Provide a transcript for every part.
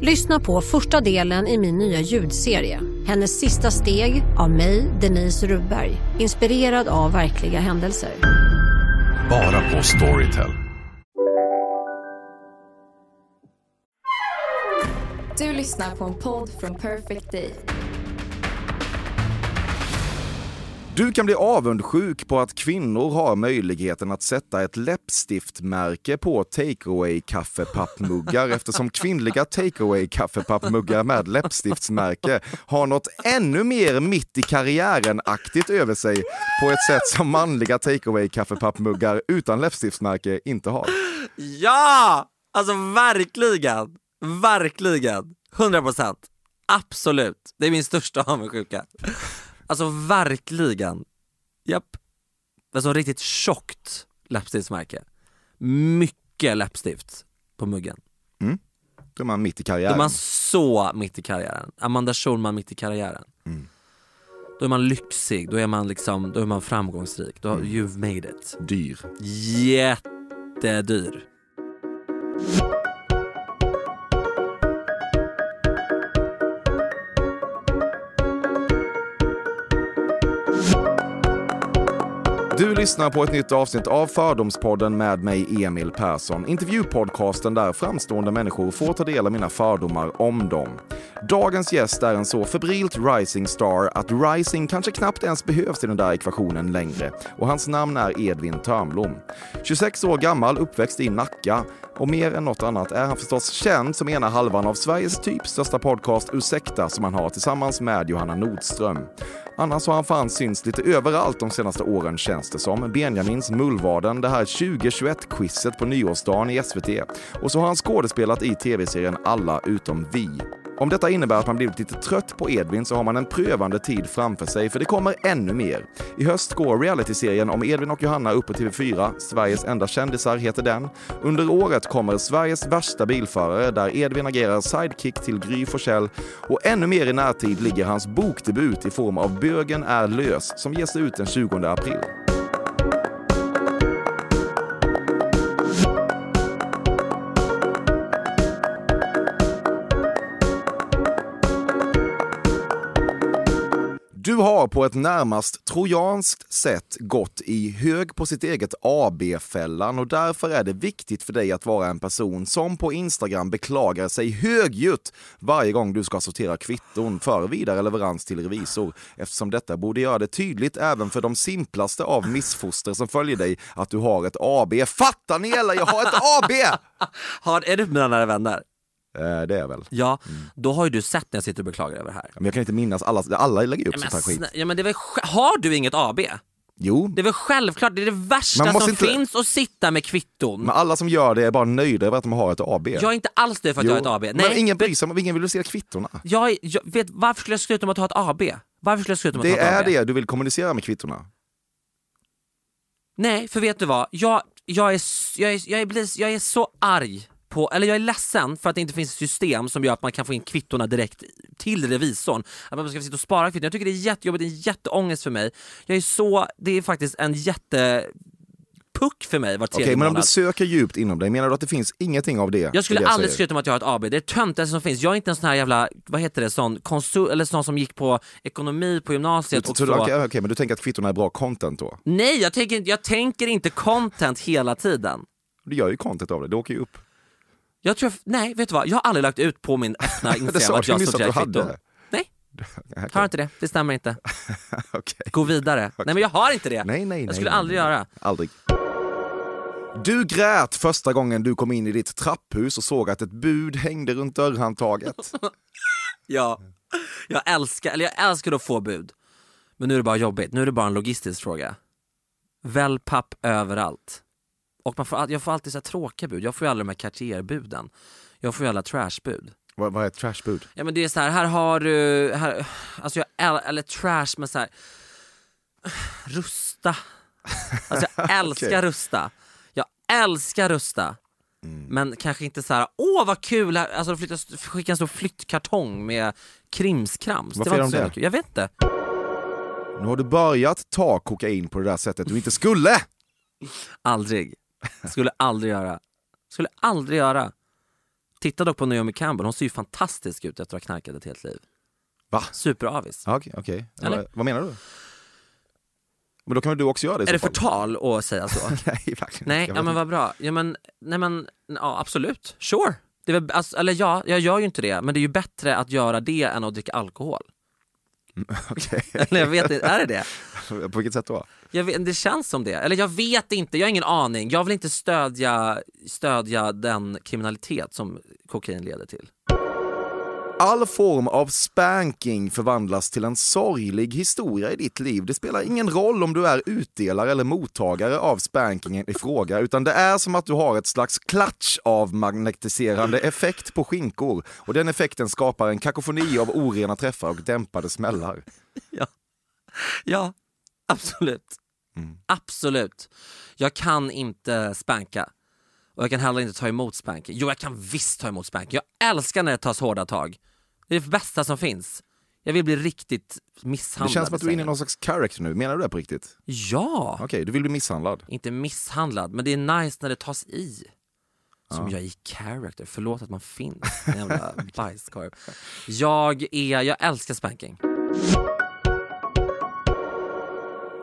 Lyssna på första delen i min nya ljudserie. Hennes sista steg av mig, Denise Rubberg. Inspirerad av verkliga händelser. Bara på Storytel. Du lyssnar på en podd från Perfect Day. Du kan bli avundsjuk på att kvinnor har möjligheten att sätta ett läppstiftmärke på takeaway kaffepappmuggar eftersom kvinnliga takeaway kaffepappmuggar med läppstiftsmärke har något ännu mer mitt i karriären-aktigt över sig på ett sätt som manliga takeaway kaffepappmuggar utan läppstiftsmärke inte har. Ja! Alltså verkligen, verkligen, 100% Absolut, det är min största avundsjuka. Alltså verkligen, japp. Alltså riktigt tjockt läppstiftsmärke. Mycket läppstift på muggen. Då är man mitt i Då är karriären. man så mitt i karriären. Amanda Schulman mitt i karriären. Då är man lyxig, då är man liksom, då är man framgångsrik. Då, You've made it. Dyr. Jättedyr. Du lyssnar på ett nytt avsnitt av Fördomspodden med mig Emil Persson. Intervjupodcasten där framstående människor får ta del av mina fördomar om dem. Dagens gäst är en så febrilt rising star att rising kanske knappt ens behövs i den där ekvationen längre. Och hans namn är Edvin Törnblom. 26 år gammal, uppväxt i Nacka. Och mer än något annat är han förstås känd som ena halvan av Sveriges typ största podcast Ursäkta som han har tillsammans med Johanna Nordström. Annars har han fan synts lite överallt de senaste åren känns det som. Benjamins Mullvaden, det här 2021-quizet på nyårsdagen i SVT. Och så har han skådespelat i tv-serien Alla utom vi. Om detta innebär att man blivit lite trött på Edvin så har man en prövande tid framför sig för det kommer ännu mer. I höst går realityserien om Edvin och Johanna upp på TV4. Sveriges enda kändisar heter den. Under året kommer Sveriges värsta bilförare där Edvin agerar sidekick till Gry Forssell och ännu mer i närtid ligger hans bokdebut i form av Bögen är lös som ges ut den 20 april. Du har på ett närmast trojanskt sätt gått i hög på sitt eget AB-fällan och därför är det viktigt för dig att vara en person som på Instagram beklagar sig högljutt varje gång du ska sortera kvitton för vidare leverans till revisor eftersom detta borde göra det tydligt även för de simplaste av missfoster som följer dig att du har ett AB. Fattar ni eller? Jag har ett AB! Har, är du mina nära vänner? Eh, det är väl. Ja, då har ju du sett när jag sitter och beklagar över det här. Men jag kan inte minnas alla, alla lägger upp Men sånt här skit. ja, men det är väl, har du inget AB? Jo, Det är väl självklart, det är det värsta som inte- finns att sitta med kvitton. men alla som gör det är bara nöjda över att de har ett AB. Jag är inte alls det för att jag har ett AB. Nej, men ingen bryr sig ingen vill se kvittorna. jag, är- jag vet, varför skulle jag skryta om att ha ett AB? Varför skulle jag skryta om att Det ha ett är AB? det du vill kommunicera med kvittorna. Nej, för vet du vad? Jag, jag, är, jag, är, jag, är, blir- jag är så arg på, eller jag är ledsen för att det inte finns ett system som gör att man kan få in kvittorna direkt till revisorn. Att man ska sitta och spara kvitton. Jag tycker det är jättejobbigt, det är en jätteångest för mig. Jag är så, det är faktiskt en jättepuck för mig var tredje men om månad. du söker djupt inom dig, menar du att det finns ingenting av det? Jag skulle det aldrig säger? skryta om att jag har ett AB, det är det töntigaste som finns. Jag är inte en sån här jävla, vad heter det, sån konsul, eller sån som gick på ekonomi på gymnasiet och Så, okej, okej, men du tänker att kvittorna är bra content då? Nej, jag tänker, inte- jag tänker inte content hela tiden. Du gör ju content av det, det åker ju upp. Jag tror, nej vet du vad, jag har aldrig lagt ut på min öppna Instagram att jag sorterar kvitton. Nej, Okej. har inte det, det stämmer inte. Okej. Gå vidare. Nej men jag har inte det. Nej, nej, nej. jag skulle nej, aldrig nej. göra. Aldrig. Du grät första gången du kom in i ditt trapphus och såg att ett bud hängde runt dörrhandtaget. Ja, jag älskar, eller jag älskar att få bud. Men nu är det bara jobbigt, nu är det bara en logistisk fråga. Wellpapp överallt. Och man får, jag får alltid så här tråkiga bud, jag får ju alla de här Cartier-buden. Jag får ju alla trashbud. Vad, vad är trashbud? Ja men det är så här, här har du, här, alltså jag, eller trash men så här, rusta. Alltså jag älskar Okej. rusta. Jag älskar rusta. Mm. Men kanske inte så här, åh vad kul, här- alltså flytta, skicka en stor flyttkartong med krimskrams. Varför var gör de det? Jag vet inte. Nu har du börjat ta kokain på det där sättet du inte skulle! Aldrig. Skulle aldrig göra. Skulle aldrig göra. Titta dock på Naomi Campbell, hon ser ju fantastisk ut efter att ha knarkat ett helt liv. Va? Superavis. Ja, Okej, okej. Eller? Vad, vad menar du? Men då kan väl du också göra det i Är så det fall? förtal att säga så? Nej, verkligen Nej, ja, men vad bra. Ja, men, nej, men, ja, absolut. Sure. Det är väl, alltså, eller ja, jag gör ju inte det, men det är ju bättre att göra det än att dricka alkohol. Okej. Eller jag vet inte, är det det? På vilket sätt då? Vet, det känns som det. Eller jag vet inte, jag har ingen aning. Jag vill inte stödja, stödja den kriminalitet som kokain leder till. All form av spanking förvandlas till en sorglig historia i ditt liv. Det spelar ingen roll om du är utdelare eller mottagare av spankingen i fråga, utan det är som att du har ett slags klatsch av magnetiserande effekt på skinkor. Och den effekten skapar en kakofoni av orena träffar och dämpade smällar. Ja, absolut. Mm. Absolut. Jag kan inte spanka. Och jag kan heller inte ta emot spanking. Jo, jag kan visst ta emot spanking. Jag älskar när det tas hårda tag. Det är det bästa som finns. Jag vill bli riktigt misshandlad Det känns som att du är inne i någon slags character nu. Menar du det på riktigt? Ja! Okej, du vill bli misshandlad. Inte misshandlad, men det är nice när det tas i. Som jag är i character. Förlåt att man finns. En jävla bajskorv. Jag är, jag älskar spanking.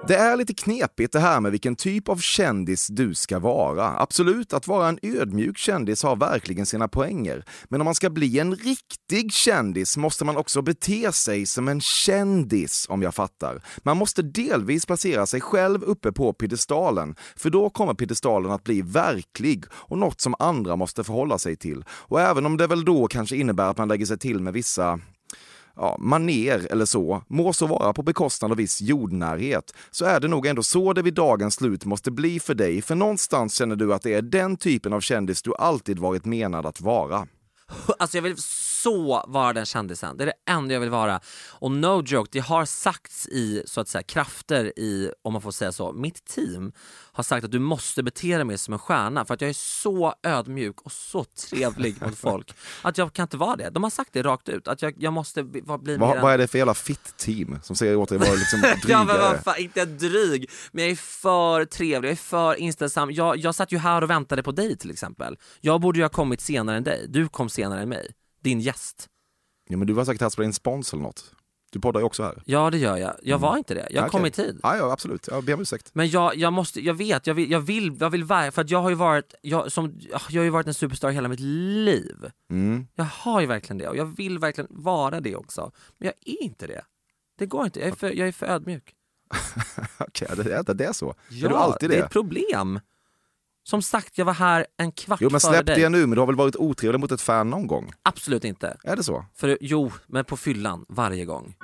Det är lite knepigt det här med vilken typ av kändis du ska vara. Absolut, att vara en ödmjuk kändis har verkligen sina poänger. Men om man ska bli en riktig kändis måste man också bete sig som en kändis, om jag fattar. Man måste delvis placera sig själv uppe på piedestalen, för då kommer piedestalen att bli verklig och något som andra måste förhålla sig till. Och även om det väl då kanske innebär att man lägger sig till med vissa ja, maner eller så, må så vara på bekostnad av viss jordnärhet, så är det nog ändå så det vid dagens slut måste bli för dig, för någonstans känner du att det är den typen av kändis du alltid varit menad att vara. Alltså jag vill så vara den kändisen, det är det enda jag vill vara. Och no joke, det har sagts i så att säga krafter i, om man får säga så, mitt team har sagt att du måste bete dig mer som en stjärna för att jag är så ödmjuk och så trevlig mot folk att jag kan inte vara det. De har sagt det rakt ut, att jag, jag måste bli, vara- bli mer Vad, är det för jävla fitt-team som säger åt dig att vara liksom Ja men drygare? vad fan, inte dryg, men jag är för trevlig, jag är för inställsam. Jag, jag satt ju här och väntade på dig till exempel. Jag borde ju ha kommit senare än dig, du kom senare än mig. Din gäst. Ja, men du var säkert här spelade in spons eller något. Du poddar ju också här. Ja det gör jag, jag var inte det, jag kom Okej. i tid. Ja, ja absolut, jag ber om ursäkt. Men jag, jag måste, jag vet, jag vill, jag vill, jag vill vara, för att jag har ju varit, jag, som, jag har ju varit en superstar hela mitt liv. Mm. Jag har ju verkligen det och jag vill verkligen vara det också. Men jag är inte det. Det går inte, jag är för, jag är för ödmjuk. Okej, det, är- det är så. Ja, är du alltid det det? är ett problem. Som sagt, jag var här en kvart Jo men före släpp dig. det nu, men du har väl varit otrevlig mot ett fan någon gång? Absolut inte. Är det så? För jo, men på fyllan varje gång.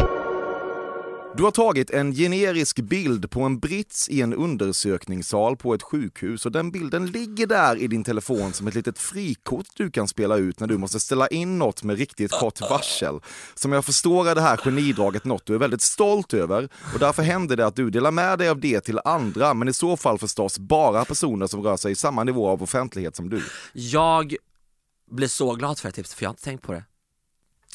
Du har tagit en generisk bild på en brits i en undersökningssal på ett sjukhus och den bilden ligger där i din telefon som ett litet frikort du kan spela ut när du måste ställa in något med riktigt kort varsel. Som jag förstår är det här genidraget något du är väldigt stolt över och därför händer det att du delar med dig av det till andra, men i så fall förstås bara personer som rör sig i samma nivå av offentlighet som du. Jag blir så glad för det här tipset, för jag har inte tänkt på det.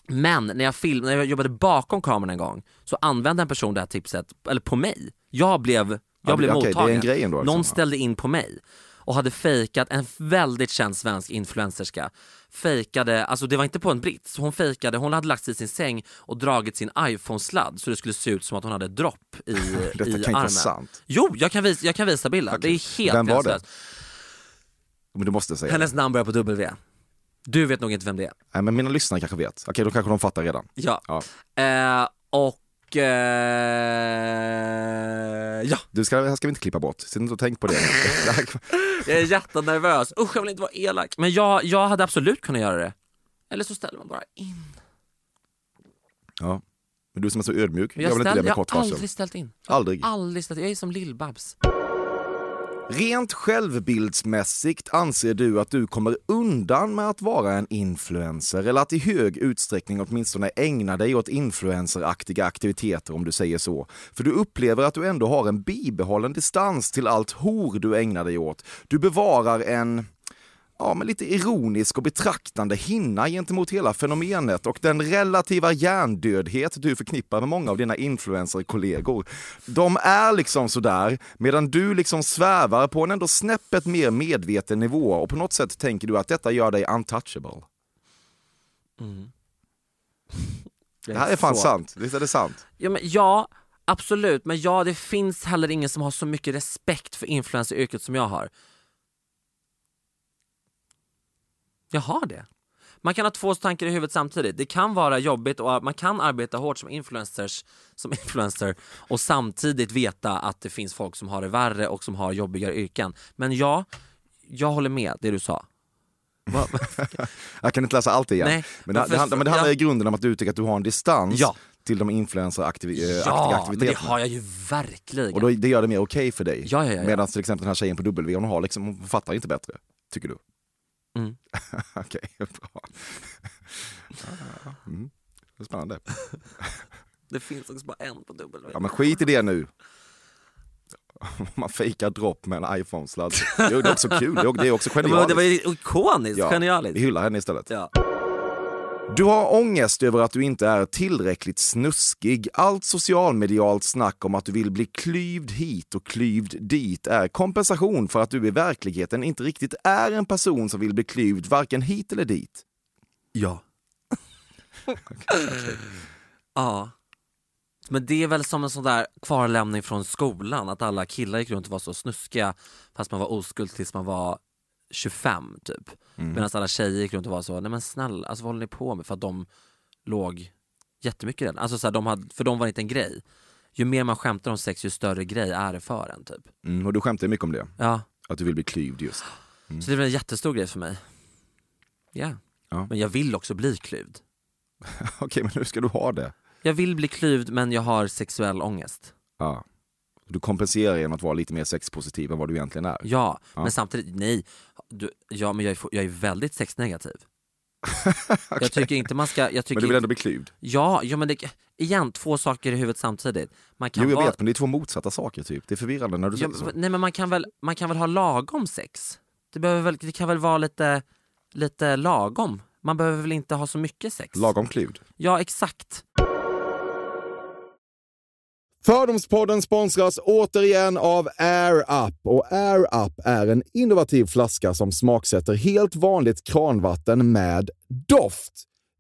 Men när jag, film, när jag jobbade bakom kameran en gång så använde en person det här tipset, eller på mig. Jag blev, jag Ja, blev är mottagen. ändå, liksom. Någon ställde in på mig och hade fejkat, en väldigt känd svensk influencerska fejkade, alltså det var inte på en britt, hon fejkade, hon hade lagt sig i sin säng och dragit sin iPhone-sladd så det skulle se ut som att hon hade dropp i, Detta i kan inte armen. vara sant. Jo, jag kan visa, jag kan visa bilden, det är helt Vem var det? Men du måste säga Hennes namn börjar på W. Du vet nog inte vem det är. Nej, men mina lyssnare kanske vet. Okej, då kanske de fattar redan. Ja. Ja. Eh, och... Eh, ja, Du ska, det här ska vi inte klippa bort. Sitt inte och tänk på det. Jag är jättenervös. Usch, jag vill inte vara elak. Men jag, jag hade absolut kunnat göra det. Eller så ställer man bara in. ja. Men du som är så ödmjuk, jag, jag, vill inte ställ, det med jag har aldrig ställt in. Aldrig. Aldrig ställt in. Jag är som Lill-Babs. Rent självbildsmässigt anser du att du kommer undan med att vara en influencer eller att i hög utsträckning åtminstone ägna dig åt influenceraktiga aktiviteter om du säger så. För du upplever att du ändå har en bibehållen distans till allt hor du ägnar dig åt. Du bevarar en ja, men lite ironisk och betraktande hinna gentemot hela fenomenet och den relativa hjärndödhet du förknippar med många av dina influencerkollegor. De är liksom sådär, medan du liksom svävar på en ändå snäppet mer medveten nivå och på något sätt tänker du att detta gör dig untouchable. Mm. Det här är fan så- sant, visst är det sant? Ja, men, ja, absolut. Men ja, det finns heller ingen som har så mycket respekt för influenceryrket som jag har. Jag har det. Man kan ha två tankar i huvudet samtidigt. Det kan vara jobbigt och man kan arbeta hårt som influencers som influencer och samtidigt veta att det finns folk som har det värre och som har jobbigare yrken. Men ja, jag håller med det du sa. Jag kan inte läsa allt igen. Nej, men, det, men det, handlar- men det handlar ja. i grunden om att du tycker att du har en distans Ja. till de influenceraktiga ja, aktiviteterna. men det har jag ju verkligen. Och då, det gör det mer okej för dig. Ja, ja, ja, ja. Medan till exempel den här tjejen på W, hon, har liksom, hon fattar inte bättre. Tycker du? Mm. Okej, bra. Mm. Spännande. Det finns också bara en på dubbel. Ja men skit i det nu. Man fejkar dropp med en iPhone-sladd. Det är också kul, det är- också genialiskt. det var ju ikoniskt, Ja, genialiskt. Vi hyllar henne istället. Ja. Du har ångest över att du inte är tillräckligt snuskig. Allt socialmedialt snack om att du vill bli klyvd hit och klyvd dit är kompensation för att du i verkligheten inte riktigt är en person som vill bli klyvd varken hit eller dit. Ja. Ja. Men det är väl som en sån där kvarlämning från skolan, att alla killar gick runt och var så snuskiga fast man var oskuld tills man var 25 typ. Medan alla tjejer gick runt och var så, nej men snälla, alltså vad håller ni på med? För att de låg jättemycket redan. Alltså så här, de hade, för de var inte en grej. Ju mer man skämtar om sex, ju större grej är det för en typ. Mm, och du skämtar mycket om det, Ja, att du vill bli klyvd just. så det är väl en jättestor grej för mig. Ja. Ja. Men jag vill också bli klyvd. Okej, men hur ska du ha det? Jag vill bli klyvd men jag har sexuell ångest. Ja. Du kompenserar genom att vara lite mer sexpositiv än vad du egentligen är. Ja, Ja. men samtidigt, nej. Du, ja, men jag är, jag är väldigt sexnegativ. Jag tycker inte man ska... Jag tycker Men du vill ändå bli klyvd? Ja, ja, men det, igen, två saker i huvudet samtidigt. Man kan Jo, jag vara, vet, men det är två motsatta saker typ. Det är förvirrande när du ja, säger så. men- Nej men man kan väl, man kan väl ha lagom sex? Det, behöver väl, det kan väl vara lite, lite lagom? Man behöver väl inte ha så mycket sex? Lagom klyvd. Ja, exakt. Fördomspodden sponsras återigen av Air Up. Och Air Up är en innovativ flaska som smaksätter helt vanligt kranvatten med doft.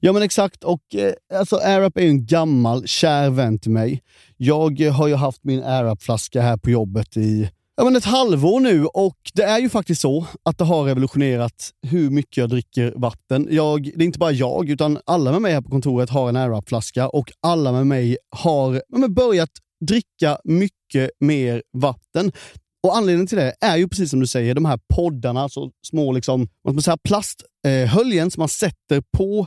Ja men exakt, och eh, alltså AirUp är ju en gammal kär vän till mig. Jag eh, har ju haft min AirUp-flaska här på jobbet i ja, men ett halvår nu och det är ju faktiskt så att det har revolutionerat hur mycket jag dricker vatten. Jag, det är inte bara jag, utan alla med mig här på kontoret har en AirUp-flaska och alla med mig har ja, börjat dricka mycket mer vatten. Och Anledningen till det är ju precis som du säger, de här poddarna, så små liksom, vad ska man säga, plasthöljen som man sätter på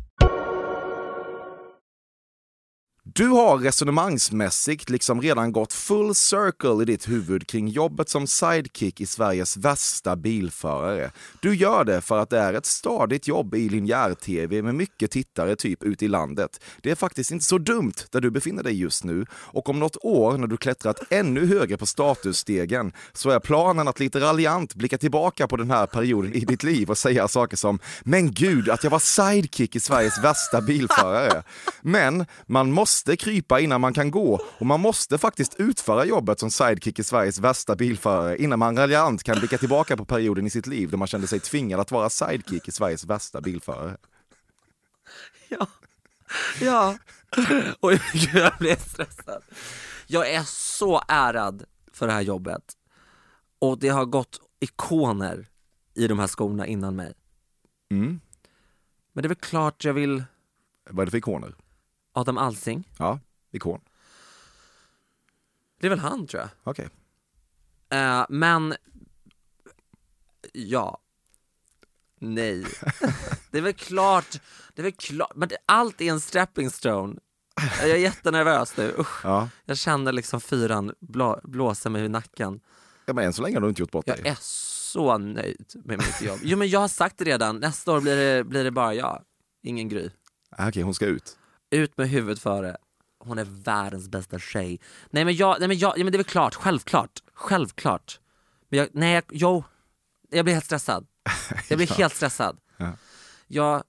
Du har resonemangsmässigt liksom redan gått full circle i ditt huvud kring jobbet som sidekick i Sveriges värsta bilförare. Du gör det för att det är ett stadigt jobb i linjär-tv med mycket tittare typ ute i landet. Det är faktiskt inte så dumt där du befinner dig just nu och om något år när du klättrat ännu högre på statusstegen så är planen att lite raljant blicka tillbaka på den här perioden i ditt liv och säga saker som “Men gud, att jag var sidekick i Sveriges värsta bilförare”. Men man måste krypa innan man kan gå och man måste faktiskt utföra jobbet som sidekick i Sveriges värsta bilförare innan man raljant kan blicka tillbaka på perioden i sitt liv då man kände sig tvingad att vara sidekick i Sveriges värsta bilförare. Ja. Ja. Oj, gud, jag blev stressad. Jag är så ärad för det här jobbet. Och det har gått ikoner i de här skorna innan mig. Mm. Men det är väl klart jag vill Vad är det för ikoner? Adam Alsing. Ja, ikon. Det är väl han tror jag. Okej. Eh, men, ja. Nej. det är väl klart, det är väl klart, men det, allt är en stepping stone Jag är jättenervös nu, Usch. Ja. Jag känner liksom fyran blå, blåsa mig i nacken. ja, men än så länge har du inte gjort bort Jag dig. är så nöjd med mitt jobb. Jo men jag har sagt det redan, nästa år blir det, blir det bara jag. Ingen Gry. Ah, Okej, hon ska ut. Ut med huvudet före. Hon är världens bästa tjej. Nej men jag, nej men jag, ja, men det är väl klart, självklart. Självklart. Men jag, nej, jag, jo, jag blir helt stressad. Jag blir helt stressad. Ja. Jag...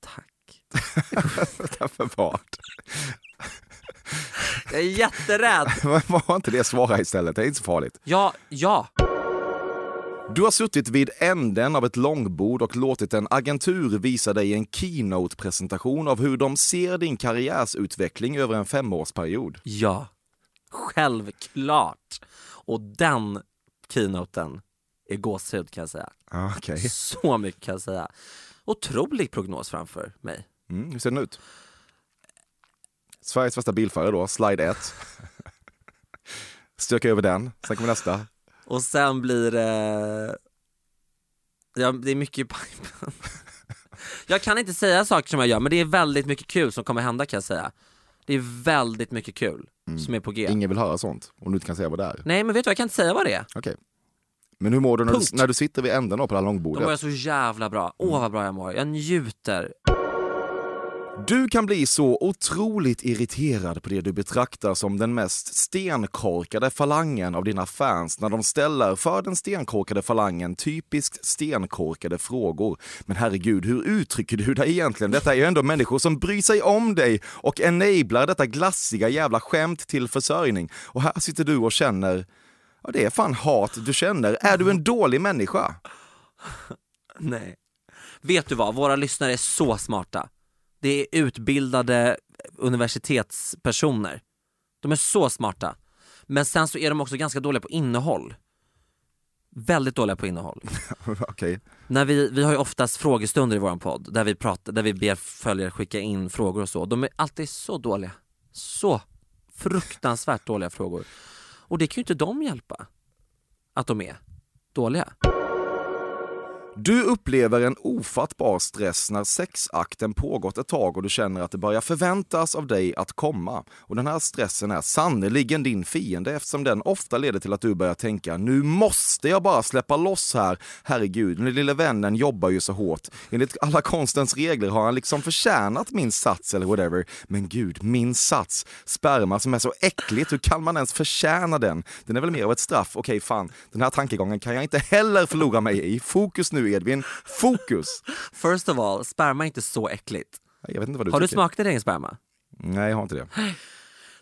Tack. För vad? Jag är jätterädd. Var inte det svara istället, det är inte så farligt. Ja, ja. Du har suttit vid änden av ett långbord och låtit en agentur visa dig en keynote-presentation av hur de ser din karriärsutveckling över en femårsperiod. Ja. Självklart. Och den keynoten är gåshud kan jag säga. Ah, Okej. Så mycket kan jag säga. Otrolig prognos framför mig. Mm, hur ser den ut? Sveriges bästa bilförare då, slide 1. Stöka över den, sen kommer nästa. Och sen blir det... Ja, det är mycket i pipen. Jag kan inte säga saker som jag gör, men det är väldigt mycket kul som kommer hända kan jag säga. Det är väldigt mycket kul som är på G. Ingen vill höra sånt, om du inte kan säga vad det är. Nej men vet du, jag kan inte säga vad det är. Okej. Men hur mår du när, du när du sitter vid änden då på det här Då långbordet? mår jag så jävla bra. Åh vad bra jag mår. Jag njuter. Du kan bli så otroligt irriterad på det du betraktar som den mest stenkorkade falangen av dina fans när de ställer för den stenkorkade falangen typiskt stenkorkade frågor. Men herregud, hur uttrycker du dig egentligen? Detta är ju ändå människor som bryr sig om dig och enablar detta glassiga jävla skämt till försörjning. Och här sitter du och känner, ja det är fan hat du känner. Är du en dålig människa? Nej. Vet du vad, våra lyssnare är så smarta. Det är utbildade universitetspersoner. De är så smarta. Men sen så är de också ganska dåliga på innehåll. Väldigt dåliga på innehåll. Okej. När vi, vi har ju oftast frågestunder i våran podd där vi, pratar, där vi ber följare skicka in frågor och så. De är alltid så dåliga. Så fruktansvärt dåliga frågor. Och det kan ju inte de hjälpa. Att de är dåliga. Du upplever en ofattbar stress när sexakten pågått ett tag och du känner att det börjar förväntas av dig att komma. Och den här stressen är sannerligen din fiende eftersom den ofta leder till att du börjar tänka nu måste jag bara släppa loss här. Herregud, den lille vännen jobbar ju så hårt. Enligt alla konstens regler har han liksom förtjänat min sats eller whatever. Men gud, min sats. Sperma som är så äckligt, hur kan man ens förtjäna den? Den är väl mer av ett straff. Okej, fan, den här tankegången kan jag inte heller förlora mig i. Fokus nu Edvin, fokus! First of all, sperma är inte så äckligt. Jag vet inte vad du Har du tycker. smakat din egen sperma? Nej, jag har inte det.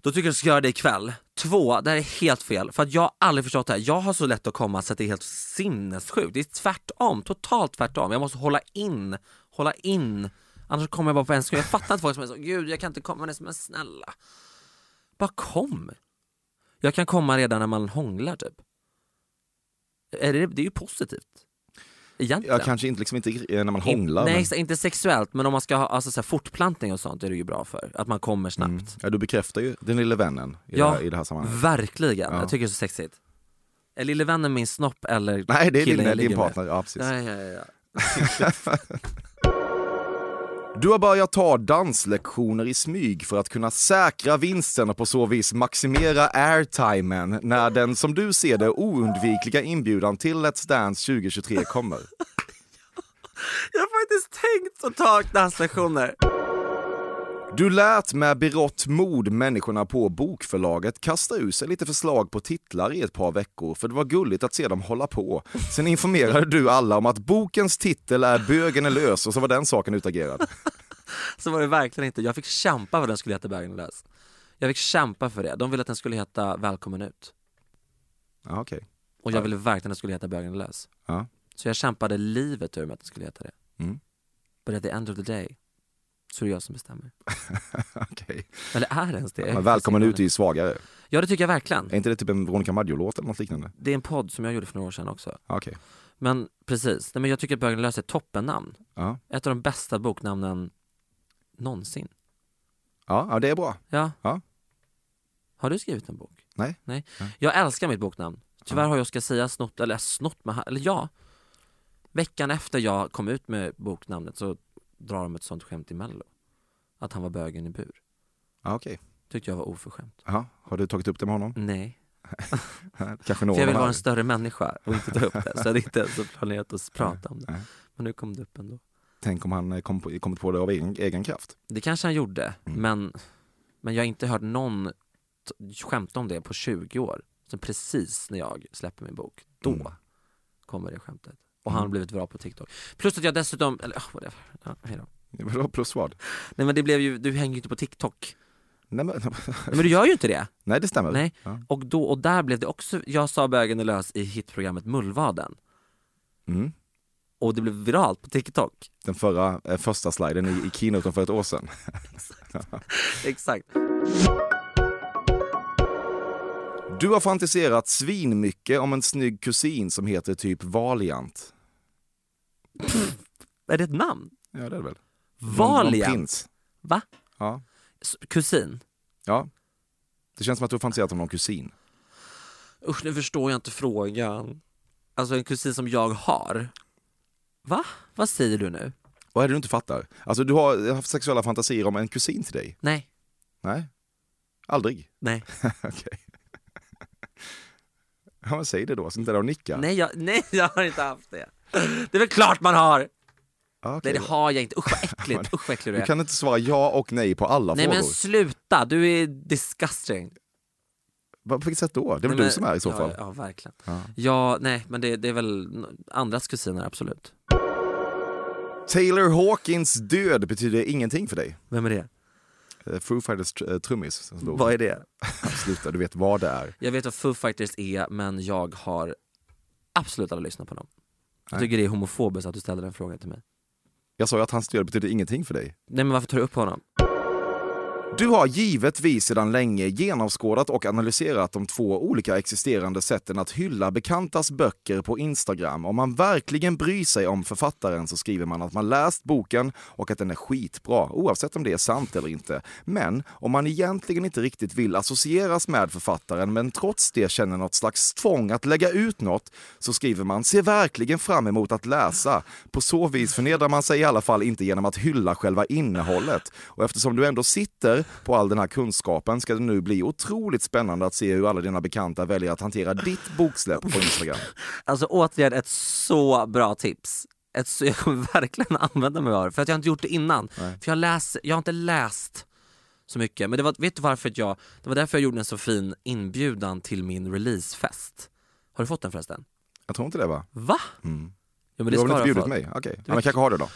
Då tycker jag du ska göra det ikväll. Två, det här är helt fel. För att jag har aldrig förstått det här. Jag har så lätt att komma så att det är helt sinnessjukt. Det är tvärtom, totalt tvärtom. Jag måste hålla in, hålla in. Annars kommer jag bara på en sekund. Jag fattar inte folk som är så, gud jag kan inte komma, men men snälla. Bara kom. Jag kan komma redan när man hånglar typ. Är det, det är ju positivt. Egentligen. Jag kanske inte, liksom inte eh, när man In- hånglar. Nej, men... inte sexuellt, men om man ska ha alltså, så här, fortplantning och sånt är det ju bra för. Att man kommer snabbt. Mm. Ja, du bekräftar ju den lille vännen i, Ja. det, här, i det här sammanhanget. Verkligen, Ja. jag tycker det är så sexigt. Är lille vännen min snopp eller Nej, det är killen din, jag din ligger med? partner. Ja, precis. Ja, ja, ja, ja. Du har börjat ta danslektioner i smyg för att kunna säkra vinsten och på så vis maximera airtimen när den, som du ser det, oundvikliga inbjudan till Let's Dance 2023 kommer. Jag har faktiskt tänkt att ta danslektioner. Du lät med berått mod människorna på bokförlaget kasta ur sig lite förslag på titlar i ett par veckor för det var gulligt att se dem hålla på. Sen informerade du alla om att bokens titel är Bögen är lös och så var den saken utagerad. Så var det verkligen inte, jag fick kämpa för att den skulle heta Bögen är lös. Jag fick kämpa för det, de ville att den skulle heta Välkommen ut. Ja, okej. Och jag ville verkligen att den skulle heta Bögen är lös. Ja. Så jag kämpade livet ur med att den skulle heta det. Mm. But at the end of the day, så är det jag som bestämmer. Okej. Eller är det ens det? Men välkommen ut ju svagare. Ja det tycker jag verkligen. Är inte det typ en Veronica Maggio-låt eller något liknande? Det är en podd som jag gjorde för några år sedan också. Ja, Okej. Men precis, Nej, men jag tycker att Bögen är lös är ett toppennamn. Ja. Ett av de bästa boknamnen någonsin. Ja, ja, det är bra. Ja. Ja. Har du skrivit en bok? Nej. Nej. Nej. Jag älskar mitt boknamn. Tyvärr har jag ska säga snott, eller snott med, eller ja. Veckan efter jag kom ut med boknamnet så drar de ett sånt skämt i mello. att han var bögen i bur. Ah, Okej. Tyckte jag var oförskämt. Jaha, Har du tagit upp det med honom? Nej, Kanske någon för jag vill vara en större människa och inte ta upp det. Så jag hade inte ens planerat att prata om det. Men nu kom det upp ändå. Tänk om han eh, kom på, kommit på det av egen, egen kraft. Det kanske han gjorde, Mm. men, men jag har inte hört någon skämta om det på 20 år. Så precis när jag släpper min bok, då Mm. kommer det skämtet. Och han har Mm. blivit bra på TikTok. Plus att jag dessutom, eller oh, whatever. Ja, hejdå. Vadå plus vad? Nej men det blev ju, du hänger ju inte på TikTok. Nej, men, Nej, men du gör ju inte det. nej det stämmer. Nej. Ja. Och, då, och där blev det också, jag sa bögen är lös i hitprogrammet Mullvaden. Mm. Och det blev viralt på TikTok. Den förra, eh, första sliden i, i keynoten för ett år sedan. Exakt. Du har fantiserat svinmycket om en snygg kusin som heter typ Valiant. Är det ett namn? Ja det är det väl? Valiant? Va? Ja. S- Kusin? ja. Det känns som att du har fantiserat om någon kusin. Usch, nu förstår jag inte frågan. Alltså en kusin som jag har. Va? Vad säger du nu? Vad är det du inte fattar? Alltså du har haft sexuella fantasier om en kusin till dig? Nej, Nej? Aldrig? nej, Okej. Ja men säg det då, så inte där och nicka. nej jag, nej jag har inte haft det. Det är väl klart man har! Okej. Nej det har jag inte, usch vad äckligt, usch vad äcklig du Du är. kan inte svara ja och nej på alla Nej frågor. men sluta, du är disgusting. På vilket sätt då? Det är väl Nej, du som är i så ja, fall? Ja, verkligen. Ja. Ja, nej men det, det är väl andras kusiner absolut. Taylor Hawkins död betyder ingenting för dig. Vem är det? Eh, Foo Fighters tr- eh, trummis. Vad är det? Sluta, du vet vad det är. Jag vet vad Foo Fighters är men jag har absolut aldrig lyssnat på dem. Jag tycker det är homofobiskt att du ställer den frågan till mig. Jag sa ju att hans död betyder ingenting för dig. Nej men varför tar du upp honom? Du har givetvis sedan länge genomskådat och analyserat de två olika existerande sätten att hylla bekantas böcker på Instagram. Om man verkligen bryr sig om författaren så skriver man att man läst boken och att den är skitbra, oavsett om det är sant eller inte. Men om man egentligen inte riktigt vill associeras med författaren men trots det känner något slags tvång att lägga ut något så skriver man “ser verkligen fram emot att läsa”. På så vis förnedrar man sig i alla fall inte genom att hylla själva innehållet. Och eftersom du ändå sitter på all den här kunskapen ska det nu bli otroligt spännande att se hur alla dina bekanta väljer att hantera ditt boksläpp på Instagram. Alltså återigen ett så bra tips. Ett så, jag kommer verkligen använda mig av det, för att jag har inte gjort det innan. Nej. För jag, läs, jag har inte läst så mycket, men det var, vet du varför jag, det var därför jag gjorde en så fin inbjudan till min releasefest. Har du fått den förresten? Jag tror inte det va? Va? Mm. Ja, men Du det har väl inte bjudit mig? Okej, ja, men kanske har det då.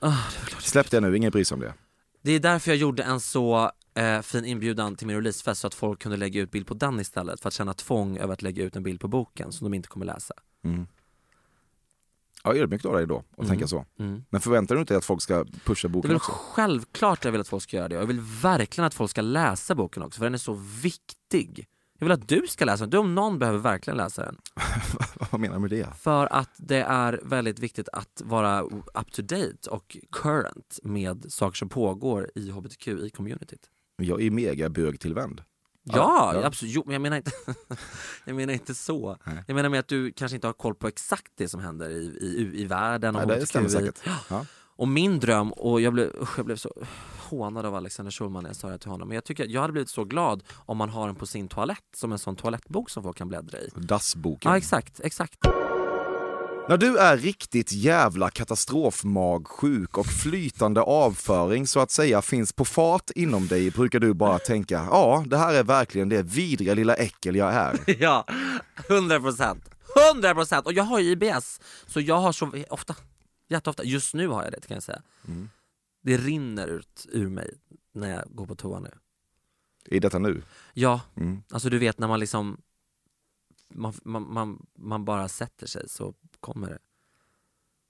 Ah, det. Släpp det nu, ingen bryr sig om det. Det är därför jag gjorde en så eh, fin inbjudan till min releasefest så att folk kunde lägga ut bild på den istället för att känna tvång över att lägga ut en bild på boken som de inte kommer läsa. Mm. Ja, ödmjukt av dig då att Mm. tänka så. Mm. Men förväntar du inte dig att folk ska pusha Det är boken också? självklart jag vill att folk ska göra det. Jag vill verkligen att folk ska läsa boken också, för den är så viktig. Jag vill att du ska läsa den. Du om någon behöver verkligen läsa den. Vad menar du med det? För att det är väldigt viktigt att vara up to date och current med saker som pågår i hbtqi-communityt. Jag är mega bögtillvänd. Ja, Ja, absolut. Jo, men jag menar inte, jag menar inte så. Nej. Jag menar med att du kanske inte har koll på exakt det som händer i, i, i världen och Nej, det stämmer säkert. Ja. Och min dröm, och jag blev, usch, jag blev så hånad av Alexander Schulman när jag sa det till honom, men jag tycker jag hade blivit så glad om man har den på sin toalett, som en sån toalettbok som folk kan bläddra i. Dassboken. Ja exakt, exakt. När du är riktigt jävla katastrofmagsjuk och flytande avföring så att säga finns på fart inom dig brukar du bara tänka ja, det här är verkligen det vidriga lilla äckel jag är. Ja, 100 procent. 100 procent! Och jag har ju IBS, så jag har så ofta, jätteofta, just nu har jag det kan jag säga. Mm. Det rinner ut ur mig när jag går på toa nu. I detta nu. Ja, Mm. alltså du vet när man liksom man, man, man, man bara sätter sig så kommer det.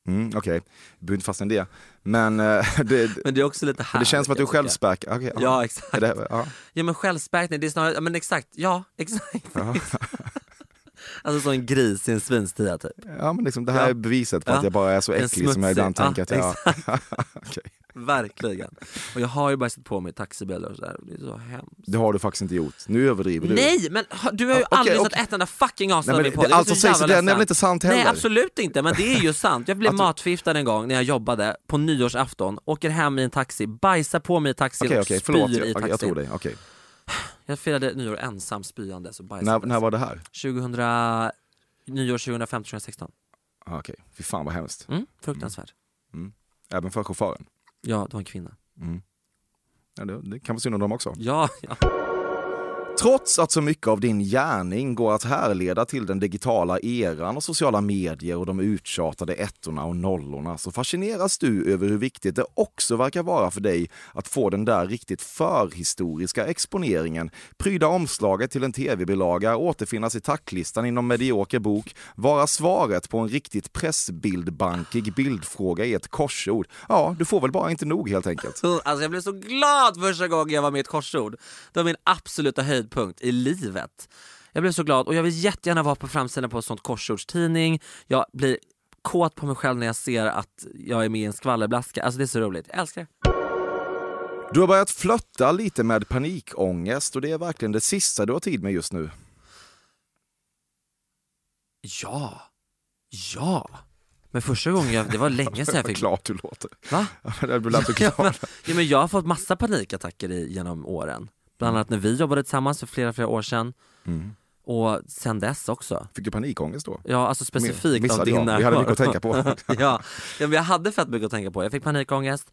Mm, Okej, vi behöver inte fastna i det. Men eh, det, Men det är också lite det härligt. känns som att du tycker. självspäk... Okay, Ja exakt. Är det, ja. Ja men självspäkning, det är snarare, men exakt, ja exakt. Ja. Alltså som en gris i en svinstia typ. ja, men liksom, det här Ja. är beviset på att Ja. jag bara är så äcklig som jag ibland ja, tänker att jag... Okej. Verkligen. Och jag har ju bara sett på mig taxibilar och sådär, det är så hemskt. Det har du faktiskt inte gjort. Nu överdriver du. Nej men du har ju okej, aldrig okej. sett ett enda fucking avsnitt Nej, av Jag är allt som sägs, jävla det är väl ledsen. inte sant Nej heller? absolut inte, men det är ju sant. Jag blev du- matförgiftad en gång när jag jobbade på nyårsafton, åker hem i en taxi, bajsar på mig i taxin Okej och spyr förlåt. i Jag, taxin. okej, jag tror dig. Okej. Jag firade nyår ensam spyande och När, bajsande. när var det här? 2000, nyår 2015-2016. Ah, Okej, fy fan vad hemskt. Mm, fruktansvärt. Även för chauffören. Ja, det var en kvinna. Mm. Ja, det, det kan vara synd om dem också. Ja, ja. Trots att så mycket av din gärning går att härleda till den digitala eran och sociala medier och de uttjatade ettorna och nollorna så fascineras du över hur viktigt det också verkar vara för dig att få den där riktigt förhistoriska exponeringen, pryda omslaget till en tv-bilaga, återfinnas i tacklistan inom medioker bok, vara svaret på en riktigt pressbildbankig bildfråga i ett korsord. Ja, du får väl bara inte nog helt enkelt. Alltså jag blev så glad första gången jag var med i ett korsord. Det var min absoluta höjdpunkt i livet. Jag blev så glad och jag vill jättegärna vara på framsidan på en sån korsordstidning. Jag blir kåt på mig själv när jag ser att jag är med i en skvallerblaska. Alltså det är så roligt. Jag älskar det. Du har börjat flötta lite med panikångest och det är verkligen det sista du har tid med just nu. Ja, ja. Men första gången, jag, det var länge sedan jag fick... glad du låter. Va? Du lät Ja, men, ja, men jag har fått massa panikattacker i, genom åren. Bland annat när vi jobbade tillsammans för flera, flera år sedan. Mm. Och sen dess också. Fick du panikångest då? Ja, alltså specifikt Missade av din jag. Vi hade mycket att tänka på. ja. ja, men jag hade fett mycket att tänka på. Jag fick panikångest.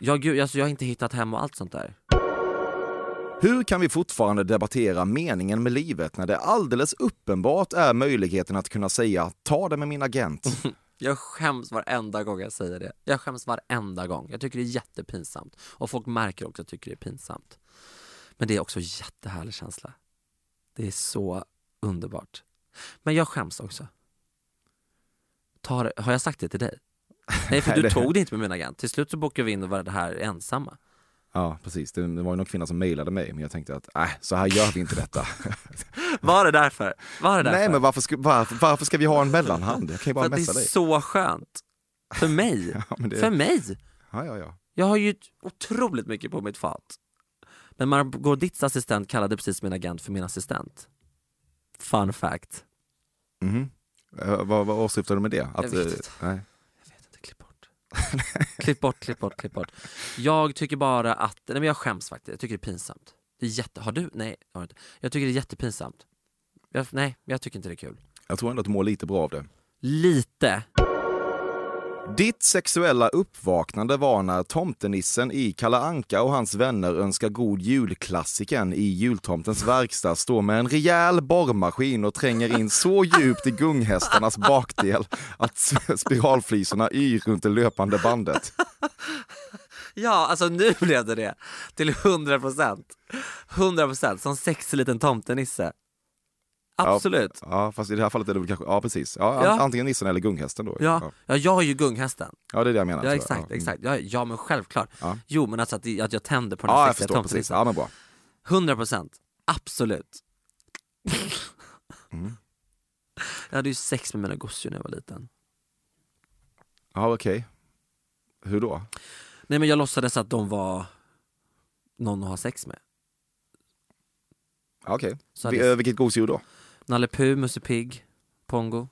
Ja, gud, alltså, jag har inte hittat hem och allt sånt där. Hur kan vi fortfarande debattera meningen med livet när det alldeles uppenbart är möjligheten att kunna säga ta det med min agent? Jag skäms varenda gång jag säger det. Jag skäms varenda gång. Jag tycker det är jättepinsamt. Och folk märker också att jag tycker det är pinsamt. Men det är också en jättehärlig känsla. Det är så underbart. Men jag skäms också. Ta det, har jag sagt det till dig? Nej, för du det- tog det inte med min agent. Till slut så bokade vi in och var det här ensamma. Ja, precis. Det det var ju någon kvinna som mejlade mig, men jag tänkte att äh, så här gör vi inte detta. Var det därför? Var det därför? Nej, men varför ska, varför, varför ska vi ha en mellanhand? Jag kan ju bara att det messa är dig. så skönt. För mig. Ja, det, För mig. ja, ja, ja. Jag har ju otroligt mycket på mitt fat. Men Margot Ditts assistent kallade precis min agent för min assistent. Fun fact. Mhm. Eh, vad, vad åsyftar du med det? Att, Jag vet eh, inte. nej. Jag vet inte, klipp bort. klipp bort, klipp bort, klipp bort. Jag tycker bara att, nej men jag skäms faktiskt, jag tycker det är pinsamt. Det är jätte, har du? Nej, har inte. Jag tycker det är jättepinsamt. Jag, nej, jag tycker inte det är kul. Jag tror ändå att du mår lite bra av det. Lite. Ditt sexuella uppvaknande var när tomtenissen i Kalle Anka och hans vänner önskar god julklassiken i jultomtens verkstad står med en rejäl borrmaskin och tränger in så djupt i gunghästarnas bakdel att spiralflisorna yr runt det löpande bandet. Ja, alltså nu blev det det. Till 100 procent. 100 procent, som sexig liten tomtenisse. Absolut. Ja, fast i det här fallet är det väl kanske, ja precis. Ja, Ja. Antingen nissen eller gunghästen då. Ja, ja, jag har ju gunghästen. ja, det är det jag menar. Ja exakt, ja. exakt. Ja, ja men självklart. Ja. Jo men alltså att, att jag tänder på den Ja, sexiga tomtenissen. Ja, men bra. 100 procent. Absolut. Mm. Jag hade ju sex med mina gosedjur när jag var liten. Ja, okej. Hur då? Nej men jag låtsades att de var någon att ha sex med. Ja, Okej. Hade eh, Vilket gosedjur då? Nalle Puh, Musse Pigg, Pongo.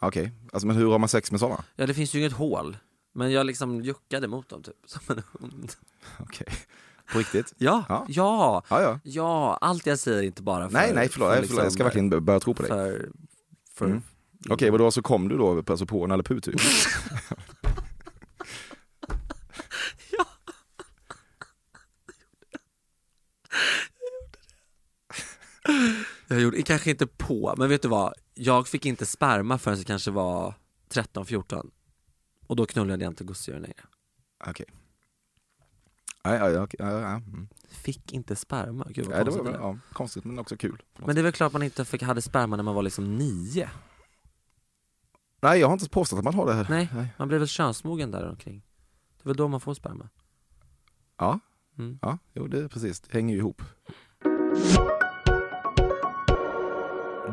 Okej, alltså, men hur har man sex med sådana? Ja det finns ju inget hål. Men jag liksom juckade mot dem typ, som en hund. Okej. På riktigt? Ja, Ja. ja, Ja, ja. ja, allt jag säger är inte bara för... Nej, nej, förlåt. för förlåt. Jag ska liksom, verkligen börja tro på dig. För, för, Mm. Okej, vadå, så kom du då alltså på Nalle Puh typ? Jag gjorde, kanske inte på, men vet du vad? Jag fick inte sperma förrän jag kanske var 13-14 Och då knullade jag inte gosedjuren längre Okej. Ja. Mm. Fick inte sperma, gud vad Nej, det konstigt var det ja, konstigt men också kul. Men det är väl klart man inte fick, hade sperma när man var liksom nio? Nej, jag har inte påstått att man har det här. Nej, Nej. man blev väl könsmogen där omkring Det är väl då man får sperma? Ja, Mm. ja, jo det är precis, det hänger ju ihop.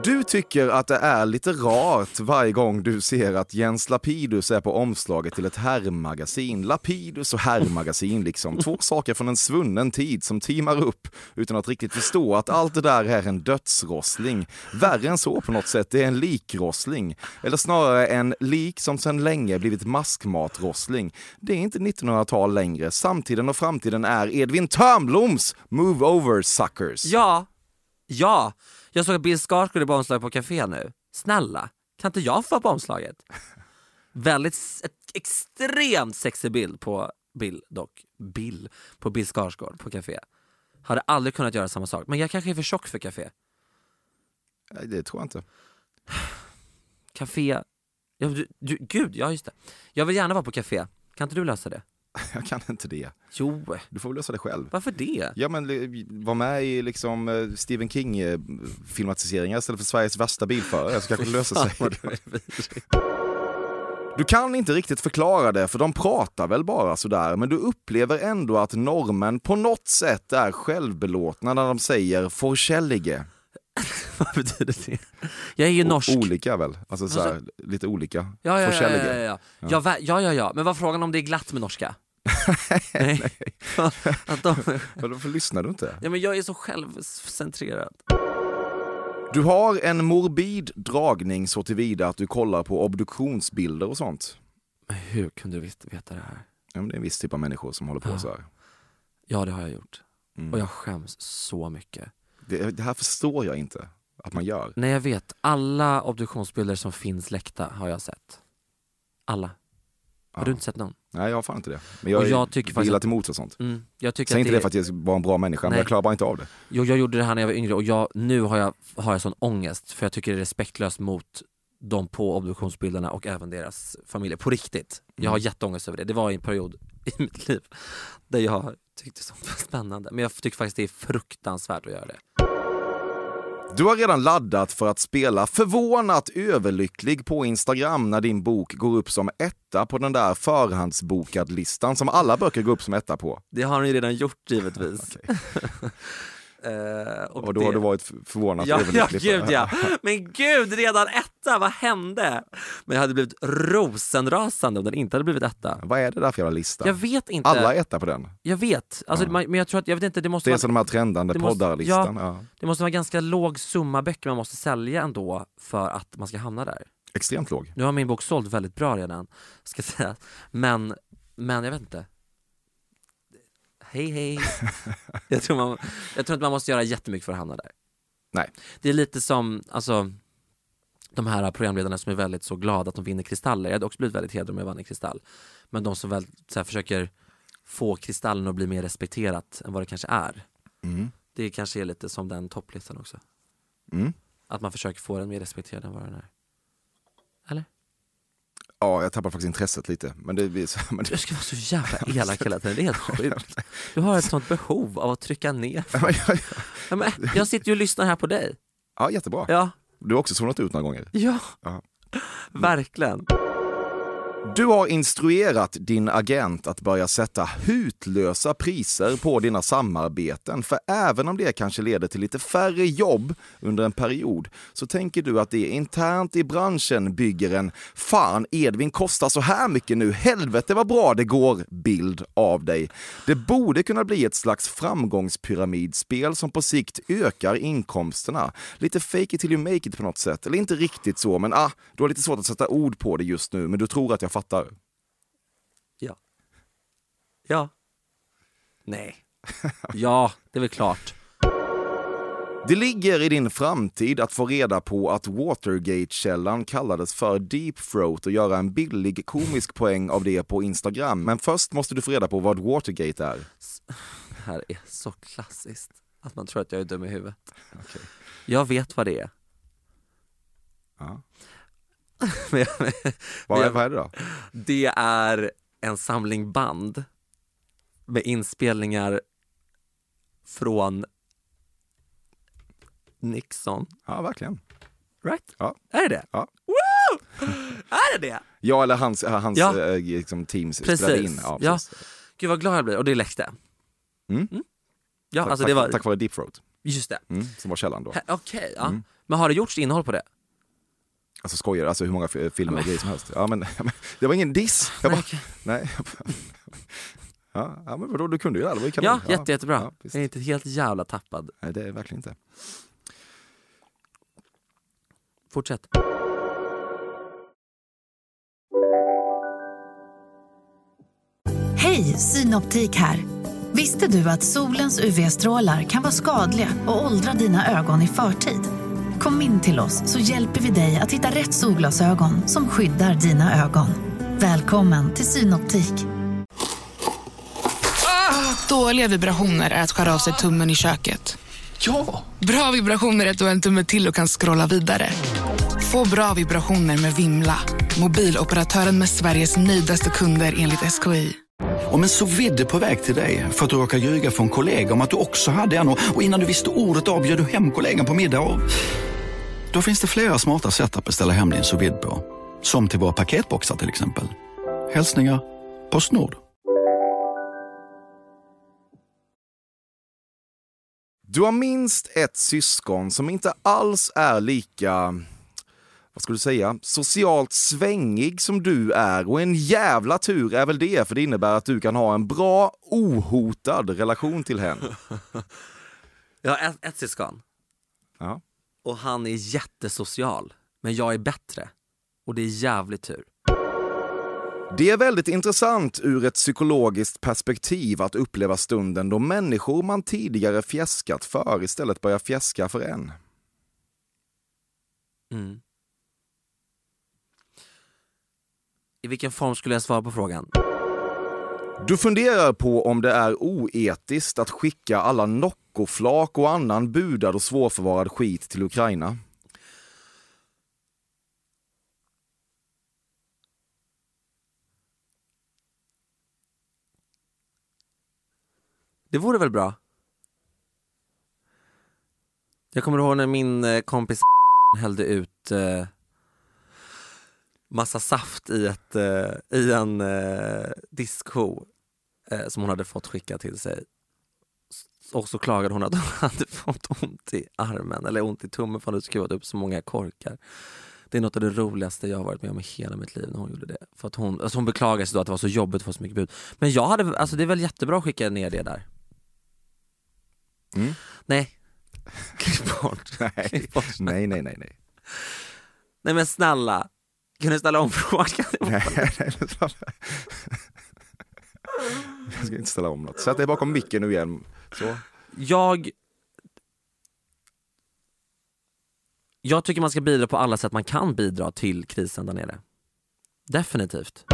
Du tycker att det är lite rart varje gång du ser att Jens Lapidus är på omslaget till ett herrmagasin. Lapidus och herrmagasin liksom. Två saker från en svunnen tid som teamar upp utan att riktigt förstå att allt det där är en dödsrossling. Värre än så på något sätt, det är en likrossling. Eller snarare en lik som sedan länge blivit maskmatrossling. Det är inte 1900-tal längre. Samtiden och framtiden är Edvin Törnbloms Move Over Suckers. Ja, ja. Jag såg att Bill Skarsgård är på omslaget på café nu. Snälla, kan inte jag få vara på omslaget? Väldigt, extremt sexig bild på Bill dock. Bill på Bill Skarsgård på café. Hade aldrig kunnat göra samma sak. Men jag kanske är för tjock för café. Nej, det tror jag inte. Café... Ja, du, du, gud, ja just det. Jag vill gärna vara på café. Kan inte du lösa det? Jag kan inte det. Jo, Du får väl lösa det själv. varför det? Ja men li- var med i liksom eh, Stephen King eh, filmatiseringar istället för Sveriges värsta bilförare så kanske det löser sig. Du kan inte riktigt förklara det för de pratar väl bara sådär men du upplever ändå att normen på något sätt är självbelåtna när de säger forsällige. Vad betyder det? Jag är ju norsk. Olika väl? Alltså såhär, lite olika. Ja, ja, ja, ja, ja, ja. Ja, ja, ja, ja. Men vad frågan om det är glatt med norska? Nej. Att de, Varför lyssnar du inte? ja, men jag är så självcentrerad. Du har en morbid dragning så tillvida att du kollar på obduktionsbilder och sånt. Men hur kunde du veta det här? Ja, men det är en viss typ av människor som håller på Ja. så här. Ja, det har jag gjort. Mm. Och jag skäms så mycket. Det, det här förstår jag inte att man gör. Nej, jag vet. Alla obduktionsbilder som finns läckta har jag sett. Alla. Har Ja. du inte sett någon? Nej, jag har fan inte det. Men jag, Och jag tycker faktiskt till mots och sånt. Mm. Jag tycker Säg inte det för att jag var en bra människa, men Nej. jag klarar bara inte av det. Jo, jag gjorde det här när jag var yngre och jag, nu har jag, har jag sån ångest för jag tycker det är respektlöst mot de på obduktionsbilderna och även deras familjer. På riktigt. Jag har Mm. jätteångest över det. Det var en period i mitt liv där jag tyckte sånt var spännande. Men jag tycker faktiskt det är fruktansvärt att göra det. Du har redan laddat för att spela förvånat överlycklig på Instagram när din bok går upp som etta på den där förhandsbokad-listan som alla böcker går upp som etta på. Det har ni redan gjort givetvis. Eh, Och då har du varit f- förvånat Ja, ja gud det. ja. Men gud, redan etta, vad hände? Men jag hade blivit rosenrasande om den inte hade blivit etta. Vad är det där för jävla lista? Jag vet inte. Alla är etta på den. Jag vet, alltså, Ja. man, men jag tror att, jag vet inte, det måste Det är vara, som de här trendande det poddarlistan. Ja. det måste vara ganska låg summa böcker man måste sälja ändå för att man ska hamna där. Extremt låg. Nu har min bok sålt väldigt bra redan, ska jag säga. Men, men jag vet inte. Hej hej. jag, tror man, jag tror inte man måste göra jättemycket för att hamna där. Nej. Det är lite som, alltså de här programledarna som är väldigt så glada att de vinner kristaller. Jag hade också blivit väldigt hedrad om jag vann en kristall. Men de som väl så här, försöker få kristallen att bli mer respekterat än vad det kanske är. Mm. Det kanske är lite som den topplistan också. Mm. Att man försöker få den mer respekterad än vad den är. Ja, jag tappar faktiskt intresset lite. Men det, men Du det, ska vara så jävla elak hela tiden, det är helt sjukt. Du har ett sånt behov av att trycka ner. Ja, men jag sitter ju och lyssnar här på dig. ja, jättebra. Ja, Du har också zonat ut några gånger. ja. Ja. Verkligen. Du har instruerat din agent att börja sätta hutlösa priser på dina samarbeten. För även om det kanske leder till lite färre jobb under en period så tänker du att det internt i branschen bygger en “Fan, Edvin kostar så här mycket nu, helvete vad bra det går”-bild av dig. Det borde kunna bli ett slags framgångspyramidspel som på sikt ökar inkomsterna. Lite fake it till you make it på något sätt. Eller inte riktigt så, men ah, du har lite svårt att sätta ord på det just nu, men du tror att jag fattar. Ja. Ja. Nej. Ja, det är väl klart. Det ligger i din framtid att få reda på att Watergate-källan kallades för Deep Throat och göra en billig komisk poäng av det på Instagram. Men först måste du få reda på vad Watergate är. Det här är så klassiskt. Att man tror att jag är dum i huvudet. Jag vet vad det är. Ja. Men Vad är, vad är det då? Det är en samling band med inspelningar från Nixon. Ja, verkligen. Right? Ja. Är det det? Ja. Woo! Är det det? Ja, eller hans, hans Ja. eh, liksom, teams Precis. spelade in. Ja, Ja. precis. Gud vad glad jag blir, och det läckte. Mm. Ja, Tack, alltså tack, det var... tack vare Deep Throat. Just det. Mm, som var källan då. Okej, ja. Mm. Men har det gjorts innehåll på det? Alltså skojar, alltså hur många filmer och grejer som helst. Ja, men, det var ingen diss. Jag Nej, bara, nej. Ja, ja men vadå, du kunde ju det, det var ju kanon. Ja, jätte, jättebra. Ja, visst. jag är inte helt jävla tappad. nej, det är jag verkligen inte. Fortsätt. Hej, Synoptik här. Visste du att solens UV-strålar kan vara skadliga och åldra dina ögon i förtid? Kom in till oss så hjälper vi dig att hitta rätt solglasögon som skyddar dina ögon. Välkommen till Synoptik. Dåliga vibrationer är att skära av sig tummen i köket. Ja! Bra vibrationer är att du har en tumme till och kan scrolla vidare. Få bra vibrationer med Vimla. Mobiloperatören med Sveriges nöjdaste kunder enligt SKI. Om en så vidde på väg till dig för att du råkar ljuga från kollega om att du också hade en och och innan du visste ordet av bjöd du hem kollegan på middag och... Då finns det flera smarta sätt att beställa hem din sous på. Som till våra paketboxar till exempel. Hälsningar Postnord. Du har minst ett syskon som inte alls är lika, vad ska du säga, socialt svängig som du är. Och en jävla tur är väl det, för det innebär att du kan ha en bra, ohotad relation till henne. Jag har ett, ett syskon Ja. Och han är jättesocial. Men jag är bättre. Och det är jävligt tur. Det är väldigt intressant ur ett psykologiskt perspektiv att uppleva stunden då människor man tidigare fjäskat för istället börjar fjäska för en. Mm. I vilken form skulle jag svara på frågan? Du funderar på om det är oetiskt att skicka alla Noccoflak och annan budad och svårförvarad skit till Ukraina. Det vore väl bra? Jag kommer ihåg när min eh, kompis hällde ut eh, massa saft i, ett, eh, i en eh, diskho eh, som hon hade fått skicka till sig. Och så klagade hon att hon hade fått ont i armen, eller ont i tummen för hon hade skruvat upp så många korkar. Det är något av det roligaste jag har varit med om i hela mitt liv när hon gjorde det. För att hon, alltså hon beklagade sig då att det var så jobbigt att få så mycket bud. Men jag hade, alltså det är väl jättebra att skicka ner det där. Mm. Nej. Klipp bort. Nej, Klipp bort. nej, nej, nej. nej. Nej men snälla, kan du ställa om frågan? Nej, nej, Jag ska inte ställa om något. Sätt dig bakom micken nu igen. Så. Jag Jag tycker man ska bidra på alla sätt man kan bidra till krisen där nere. Definitivt.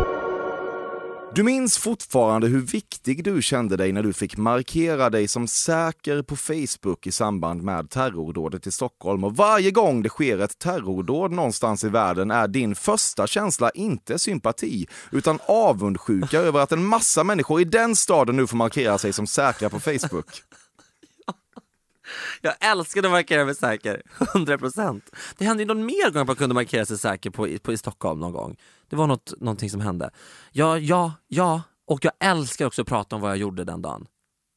Du minns fortfarande hur viktig du kände dig när du fick markera dig som säker på Facebook i samband med terrordådet i Stockholm. Och varje gång det sker ett terrordåd någonstans i världen är din första känsla inte sympati, utan avundsjuka över att en massa människor i den staden nu får markera sig som säkra på Facebook. Jag älskade att markera mig säker, 100%. Det hände ju någon mer gång att man kunde markera sig säker på, på, i Stockholm någon gång. Det var något, någonting som hände. Ja, ja, ja. Och jag älskar också att prata om vad jag gjorde den dagen.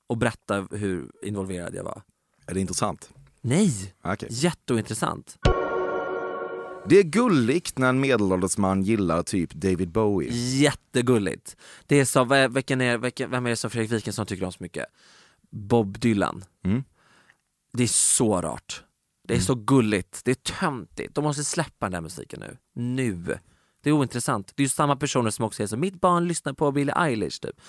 Och berätta hur involverad jag var. Är det intressant? Nej! Okej. Jätteintressant. Det är gulligt när en medelålders man gillar typ David Bowie. Jättegulligt. Det är så, vilken är, vilken, vem är det som Fredrik Wikingsson tycker om så mycket? Bob Dylan. Mm. Det är så rart. Det är så gulligt, det är töntigt. De måste släppa den där musiken nu. Nu. Det är ointressant. Det är ju samma personer som också säger så, mitt barn lyssnar på Billie Eilish typ.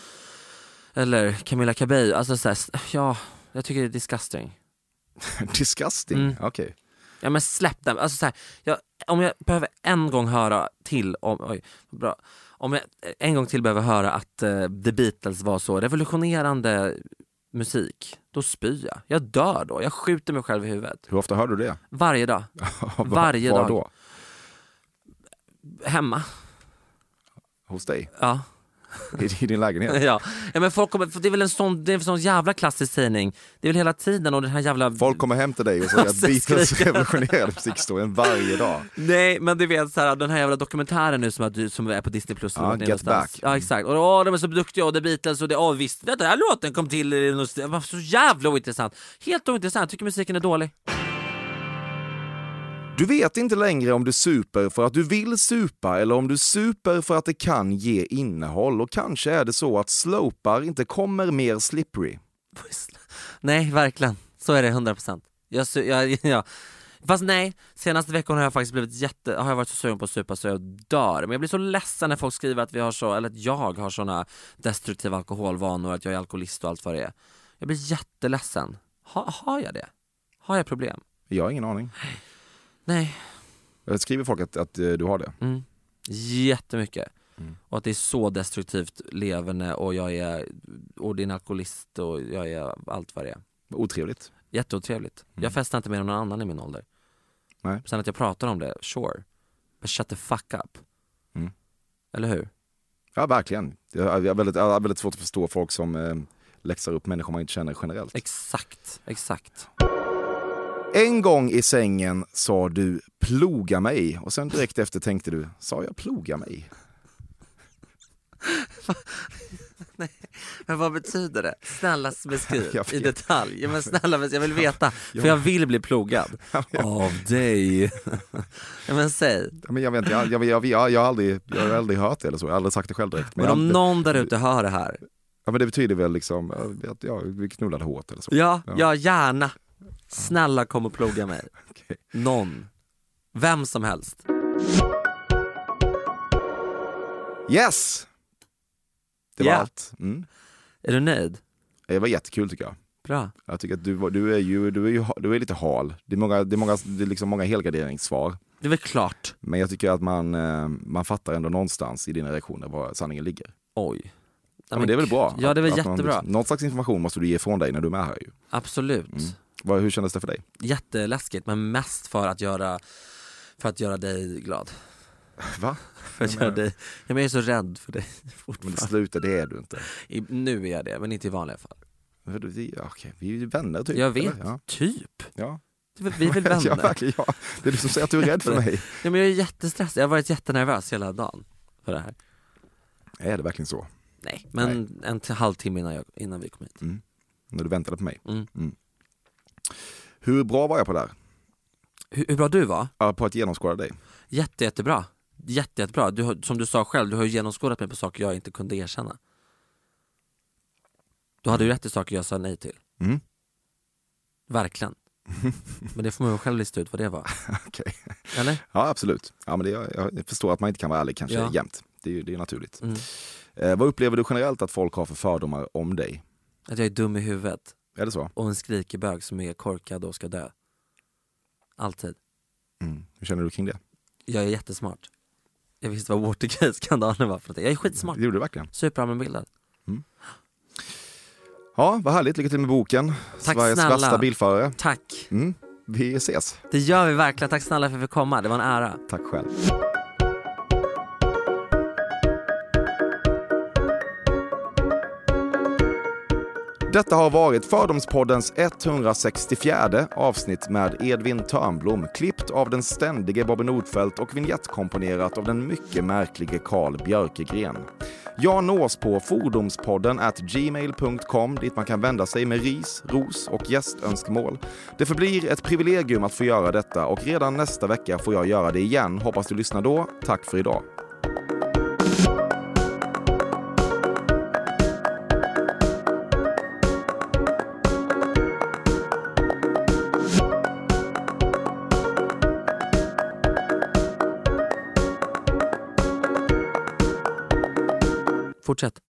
Eller Camilla Cabello, alltså så här, ja, jag tycker det är disgusting. Disgusting. Mm. Okej. Ja men släpp den, alltså så här, jag, om jag behöver en gång höra till om, oj, bra. Om jag en gång till behöver höra att eh, The Beatles var så revolutionerande musik, då spyr jag. Jag dör då, jag skjuter mig själv i huvudet. Hur ofta hör du det? Varje dag. Var- Varje var dag. då? Hemma. Hos dig? Ja. i, din lägenhet. Ja. ja men folk kommer, det är väl en sån, det är en sån jävla klassisk sägning. Det är väl hela tiden och den här jävla... Folk kommer hem till dig och säger att Beatles revolutionerade musikhistorien varje dag. Nej men du vet så här, den här jävla dokumentären nu som, du, som är på Disney plus. Ja, det är Get någonstans. Back. Ja exakt, och åh, de är så duktiga och The Beatles och det, åh visst, den här låten kom till, det var så jävla ointressant. Helt ointressant, tycker musiken är dålig. Du vet inte längre om du super för att du vill supa eller om du super för att det kan ge innehåll. Och kanske är det så att slopar inte kommer mer slippery. Nej verkligen, så är det 100%. Jag, su- jag, ja. Fast nej, senaste veckan har jag faktiskt blivit jätte, har jag varit så sugen på att supa så jag dör. Men jag blir så ledsen när folk skriver att vi har så, eller att jag har såna destruktiva alkoholvanor, att jag är alkoholist och allt vad det är. Jag blir jätteledsen. Ha, har jag det? Har jag problem? Jag har ingen aning. Nej. Jag skriver folk att, att eh, du har det. Mm. Jättemycket. Mm. Och att det är så destruktivt leverne och jag är, och det är en alkoholist och jag är allt vad det är. Otrevligt. Jätteotrevligt. Jag festar inte än någon annan i min ålder. Nej. Sen att jag pratar om det, sure. But shut the fuck up. Mm. Eller hur? Ja, verkligen. Jag har, jag har väldigt, jag har väldigt svårt att förstå folk som eh, läxar upp människor man inte känner generellt. Exakt, exakt. En gång i sängen sa du ploga mig och sen direkt efter tänkte du, sa jag ploga mig? Men vad betyder det? Snälla beskriv i detalj. Ja, men snälla, jag vill veta. För jag vill bli plogad. Av dig. ja, men säg. Men jag, vet, jag, jag, jag, jag, jag, har aldrig, jag har aldrig hört det eller så, jag har aldrig sagt det själv direkt. Men jag, om någon där ute hör det här. ja, men det betyder väl liksom att vi knullade hårt eller så. Ja, Ja. ja gärna. Snälla kom och ploga mig. Okej. Någon. Vem som helst. Yes! Det var Ja. allt. Mm. Är du nöjd? Det var jättekul tycker jag. Bra. Jag tycker att du, du är ju, du är ju du är lite hal. Det är många, det är många, det är liksom många helgarderingssvar. Det är väl klart. Men jag tycker att man, eh, man fattar ändå någonstans i dina reaktioner var sanningen ligger. Oj. Ja, men det är väl bra? Ja det är väl att man jättebra. liksom- någon slags information måste du ge ifrån dig när du är med här ju. Absolut. Mm. Vad, hur kändes det för dig? Jätteläskigt men mest för att göra, för att göra dig glad. Va? För att Jag göra dig, ja, men jag är så rädd för dig Men fortfarande. sluta, det är du inte. I, nu är jag det, men inte i vanliga fall. Men Ja, okej, vi är ju vänner typ. Jag vet? Ja. typ. Ja. Det är väl- Vi är väl Ja, vänner? verkligen, ja. Det är du som säger att du är rädd för mig. Ja, men jag är jättestressad, jag har varit jättenervös hela dagen för det här. Är det verkligen så? Nej, men en t- halvtimme innan, jag, innan vi kom hit. När du väntade på mig? Mm. Hur bra var jag på det här? Hur, hur bra du var? Ja, På att genomskåda dig? Jätte, jättebra. Jätte, jättebra. Du, har- som du sa själv, du har ju genomskådat mig på saker jag inte kunde erkänna. Du hade ju rätt i saker jag sa nej till. Mm. Verkligen. Men det får man ju själv lista ut vad det var. Okej. Eller? Ja, absolut. Ja, men det, jag, jag förstår att man inte kan vara ärlig kanske Ja. jämt. Det är ju det är naturligt. Mm. Eh, vad upplever du generellt att folk har för fördomar om dig? Att jag är dum i huvudet Är det så? och en skrikebög som är korkad och ska dö. Alltid. Mm. Hur känner du kring det? Jag är jättesmart. Jag visste vad Watergate-skandalen var för någonting. Jag är skitsmart. Det gjorde du verkligen. Superallmänbildad. Ja, vad härligt. Lycka till med boken. Tack Sveriges snälla. värsta bilförare. Tack. Mm. Vi ses. Det gör vi verkligen. Tack snälla för att vi fick komma. Det var en ära. Tack själv. Detta har varit Fördomspoddens 164 avsnitt med Edvin Törnblom, klippt av den ständige Bobby Nordfeldt och vignettkomponerat av den mycket märklige Carl Björkegren. Jag nås på fordomspodden at gmail.com dit man kan vända sig med ris, ros och gästönskemål. Det förblir ett privilegium att få göra detta och redan nästa vecka får jag göra det igen. Hoppas du lyssnar då. Tack för idag. Fortsätt.